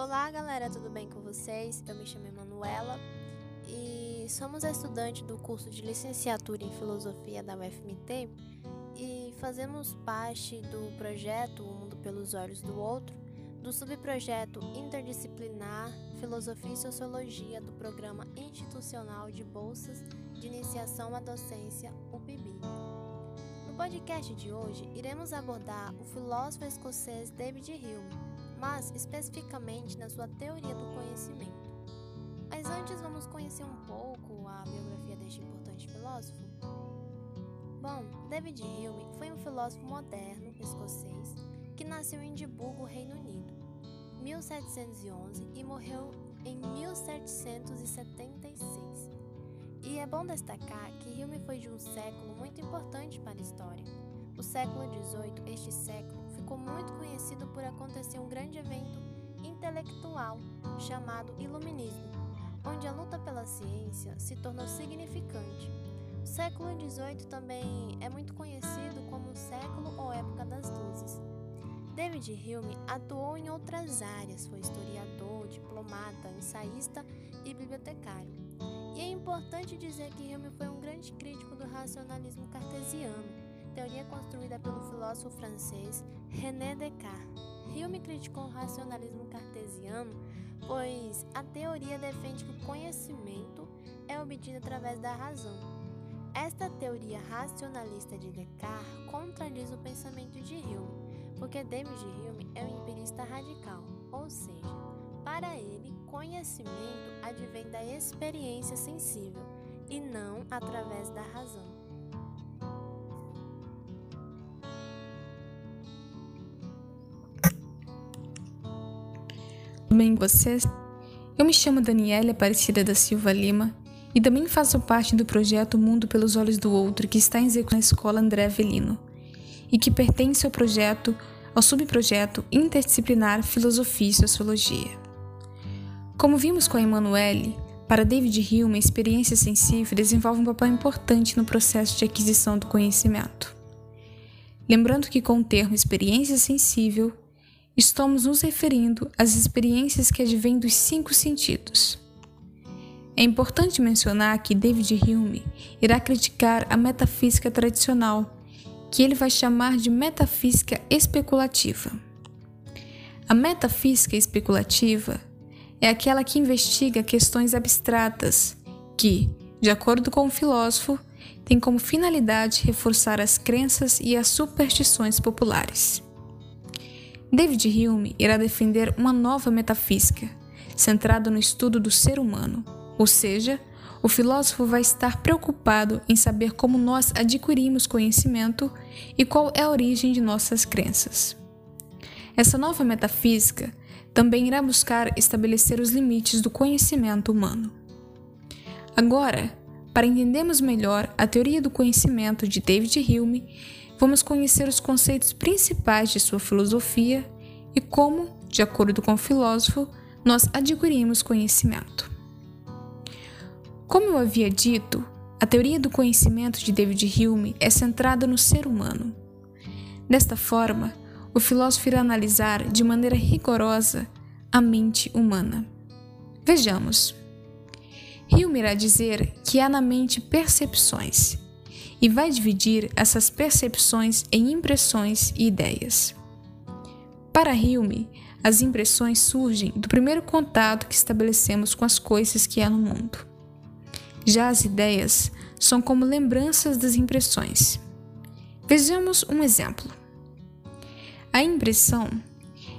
Olá galera, tudo bem com vocês? Eu me chamo Emanuela e somos estudantes do curso de licenciatura em filosofia da UFMT e fazemos parte do projeto O Mundo pelos Olhos do Outro, do subprojeto interdisciplinar Filosofia e Sociologia do Programa Institucional de Bolsas de Iniciação à Docência, UPB. No podcast de hoje, iremos abordar o filósofo escocês David Hume mas especificamente na sua teoria do conhecimento. Mas antes vamos conhecer um pouco a biografia deste importante filósofo. Bom, David Hume foi um filósofo moderno escocês que nasceu em Edimburgo, Reino Unido, 1711 e morreu em 1776. E é bom destacar que Hume foi de um século muito importante para a história. O século XVIII, este século, ficou muito conhecido por acontecer um grande evento intelectual chamado Iluminismo, onde a luta pela ciência se tornou significante. O século XVIII também é muito conhecido como o século ou época das luzes. David Hume atuou em outras áreas, foi historiador, diplomata, ensaísta e bibliotecário. E é importante dizer que Hume foi um grande crítico do racionalismo cartesiano teoria construída pelo filósofo francês René Descartes. Hume criticou o racionalismo cartesiano, pois a teoria defende que o conhecimento é obtido através da razão. Esta teoria racionalista de Descartes contradiz o pensamento de Hume, porque David Hume é um empirista radical, ou seja, para ele, conhecimento advém da experiência sensível e não através da razão. Bem vocês? Eu me chamo Daniela Aparecida da Silva Lima e também faço parte do projeto Mundo pelos Olhos do Outro que está em execução na Escola André Avelino e que pertence ao projeto, ao subprojeto interdisciplinar Filosofia e Sociologia. Como vimos com a Emanuele, para David Hume, a experiência sensível desenvolve um papel importante no processo de aquisição do conhecimento. Lembrando que com o termo experiência sensível, estamos nos referindo às experiências que advêm dos cinco sentidos. É importante mencionar que David Hume irá criticar a metafísica tradicional, que ele vai chamar de metafísica especulativa. A metafísica especulativa é aquela que investiga questões abstratas que, de acordo com o filósofo, tem como finalidade reforçar as crenças e as superstições populares. David Hume irá defender uma nova metafísica, centrada no estudo do ser humano, ou seja, o filósofo vai estar preocupado em saber como nós adquirimos conhecimento e qual é a origem de nossas crenças. Essa nova metafísica também irá buscar estabelecer os limites do conhecimento humano. Agora, para entendermos melhor a teoria do conhecimento de David Hume, vamos conhecer os conceitos principais de sua filosofia e como, de acordo com o filósofo, nós adquirimos conhecimento. Como eu havia dito, a teoria do conhecimento de David Hume é centrada no ser humano. Desta forma, o filósofo irá analisar de maneira rigorosa a mente humana. Vejamos. Hume irá dizer que há na mente percepções e vai dividir essas percepções em impressões e ideias. Para Hume, as impressões surgem do primeiro contato que estabelecemos com as coisas que há no mundo. Já as ideias são como lembranças das impressões. Vejamos um exemplo. A impressão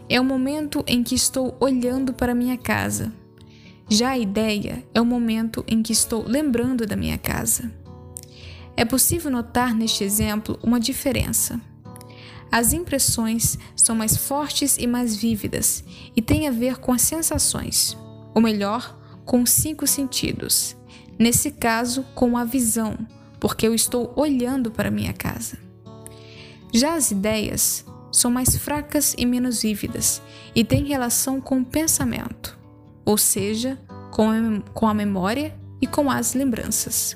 é o momento em que estou olhando para minha casa. Já a ideia é o momento em que estou lembrando da minha casa. É possível notar neste exemplo uma diferença. As impressões são mais fortes e mais vívidas e têm a ver com as sensações, ou melhor, com os cinco sentidos. Nesse caso, com a visão, porque eu estou olhando para minha casa. Já as ideias são mais fracas e menos vívidas e têm relação com o pensamento, ou seja, com a memória e com as lembranças.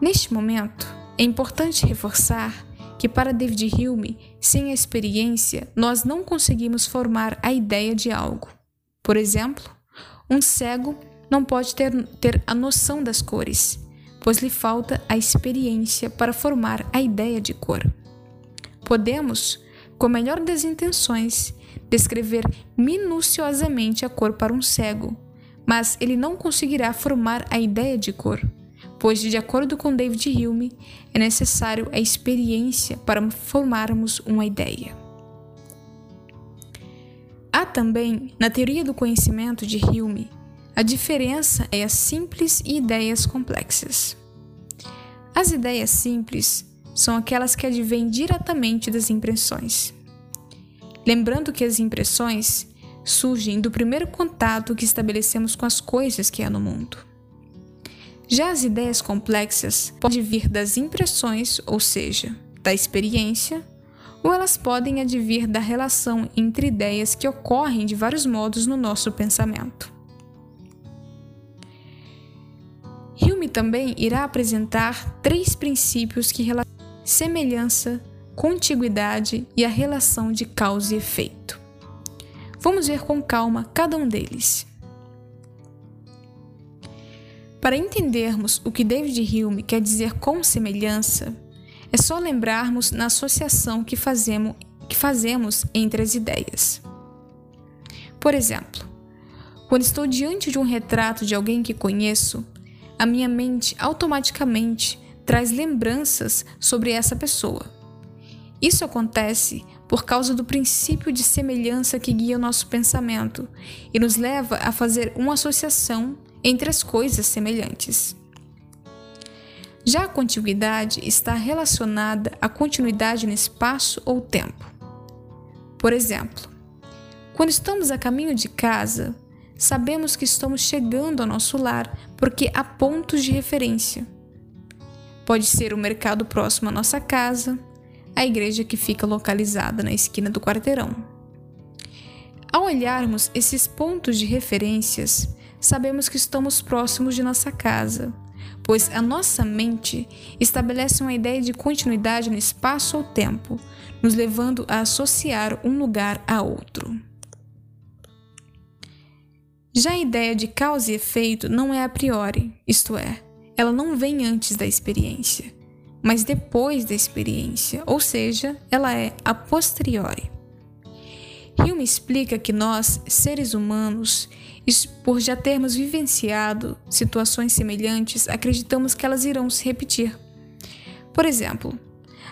Neste momento, é importante reforçar que para David Hume, sem a experiência, nós não conseguimos formar a ideia de algo. Por exemplo, um cego não pode ter, ter a noção das cores, pois lhe falta a experiência para formar a ideia de cor. Podemos, com a melhor das intenções, descrever minuciosamente a cor para um cego, mas ele não conseguirá formar a ideia de cor, pois, de acordo com David Hume, é necessário a experiência para formarmos uma ideia. Há também, na teoria do conhecimento de Hume, a diferença é as simples e ideias complexas. As ideias simples são aquelas que advêm diretamente das impressões. Lembrando que as impressões surgem do primeiro contato que estabelecemos com as coisas que há no mundo. Já as ideias complexas podem vir das impressões, ou seja, da experiência, ou elas podem advir da relação entre ideias que ocorrem de vários modos no nosso pensamento. Hume também irá apresentar três princípios que relacionam semelhança, contiguidade e a relação de causa e efeito. Vamos ver com calma cada um deles. Para entendermos o que David Hume quer dizer com semelhança, é só lembrarmos na associação que fazemos, que fazemos entre as ideias. Por exemplo, quando estou diante de um retrato de alguém que conheço, a minha mente automaticamente traz lembranças sobre essa pessoa. Isso acontece por causa do princípio de semelhança que guia o nosso pensamento e nos leva a fazer uma associação entre as coisas semelhantes. Já a contiguidade está relacionada à continuidade no espaço ou tempo. Por exemplo, quando estamos a caminho de casa, sabemos que estamos chegando ao nosso lar porque há pontos de referência. Pode ser o mercado próximo à nossa casa, a igreja que fica localizada na esquina do quarteirão. Ao olharmos esses pontos de referências, sabemos que estamos próximos de nossa casa pois a nossa mente estabelece uma ideia de continuidade no espaço ou tempo, nos levando a associar um lugar a outro. Já a ideia de causa e efeito não é a priori, isto é, ela não vem antes da experiência, mas depois da experiência, ou seja, ela é a posteriori. Hume explica que nós, seres humanos, por já termos vivenciado situações semelhantes, acreditamos que elas irão se repetir. Por exemplo,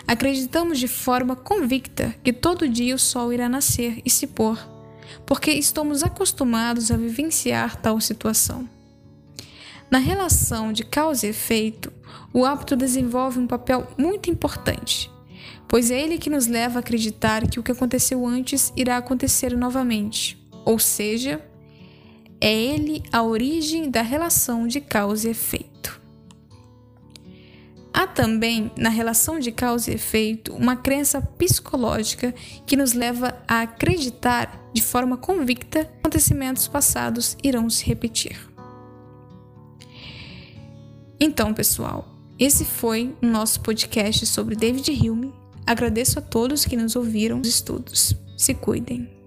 acreditamos de forma convicta que todo dia o sol irá nascer e se pôr, porque estamos acostumados a vivenciar tal situação. Na relação de causa e efeito, o hábito desenvolve um papel muito importante, pois é ele que nos leva a acreditar que o que aconteceu antes irá acontecer novamente, ou seja, é ele a origem da relação de causa e efeito. Há também, na relação de causa e efeito, uma crença psicológica que nos leva a acreditar de forma convicta que acontecimentos passados irão se repetir. Então, pessoal, esse foi o nosso podcast sobre David Hume. Agradeço a todos que nos ouviram os estudos. Se cuidem.